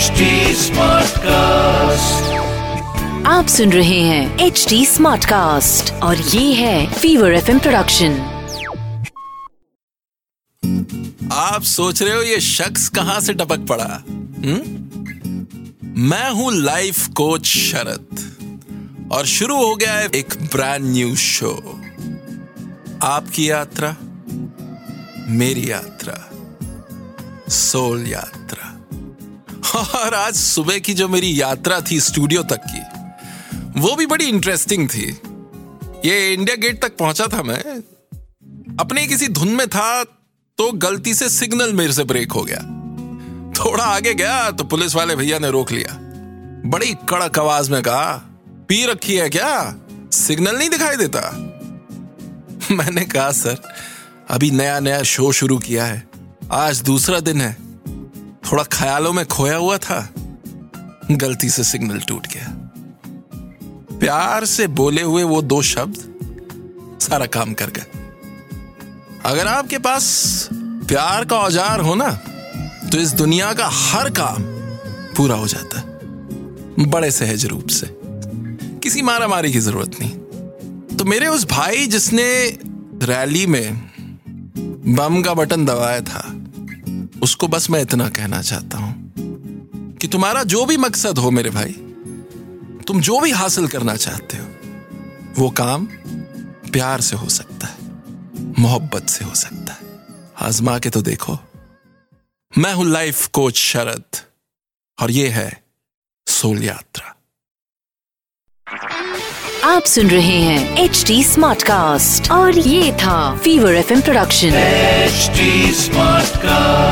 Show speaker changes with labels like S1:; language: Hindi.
S1: HD Smartcast.
S2: आप सुन रहे हैं एच डी स्मार्ट कास्ट और ये है फीवर एफ़ प्रोडक्शन
S3: आप सोच रहे हो ये शख्स कहाँ से टपक पड़ा हम्म? मैं हूँ लाइफ कोच शरद और शुरू हो गया है एक ब्रांड न्यू शो आपकी यात्रा मेरी यात्रा सोल यात्रा और आज सुबह की जो मेरी यात्रा थी स्टूडियो तक की, वो भी बड़ी इंटरेस्टिंग थी। ये इंडिया गेट तक पहुँचा था मैं। अपने किसी धुन में था तो गलती से सिग्नल मेरे से ब्रेक हो गया। थोड़ा आगे गया तो पुलिस वाले भैया ने रोक लिया। बड़ी कड़क आवाज़ में कहा, पी रखी है क्या? सिग्नल नहीं दिखाई देता? मैंने कहा, सर, अभी नया नया शो शुरू किया है। आज दूसरा दिन है। थोड़ा ख्यालों में खोया हुआ था। गलती से सिग्नल टूट गया। प्यार से बोले हुए वो दो शब्द सारा काम कर गए। अगर आपके पास प्यार का औज़ार हो ना तो इस दुनिया का हर काम पूरा हो जाता है। बड़े सहज रूप से। किसी मारा मारी की ज़रूरत नहीं। तो मेरे उस भाई जिसने रैली में बम का बटन दबाया था उसको बस मैं इतना कहना चाहता हूँ कि तुम्हारा जो भी मकसद हो मेरे भाई तुम जो भी हासिल करना चाहते हो वो काम प्यार से हो सकता है मोहब्बत से हो सकता है। आजमा के तो देखो मैं हूँ लाइफ कोच शरद और ये है सोल यात्रा।
S2: आप सुन रहे हैं एच डी स्मार्ट कास्ट और ये था Fever FM production
S1: HD Smartcast.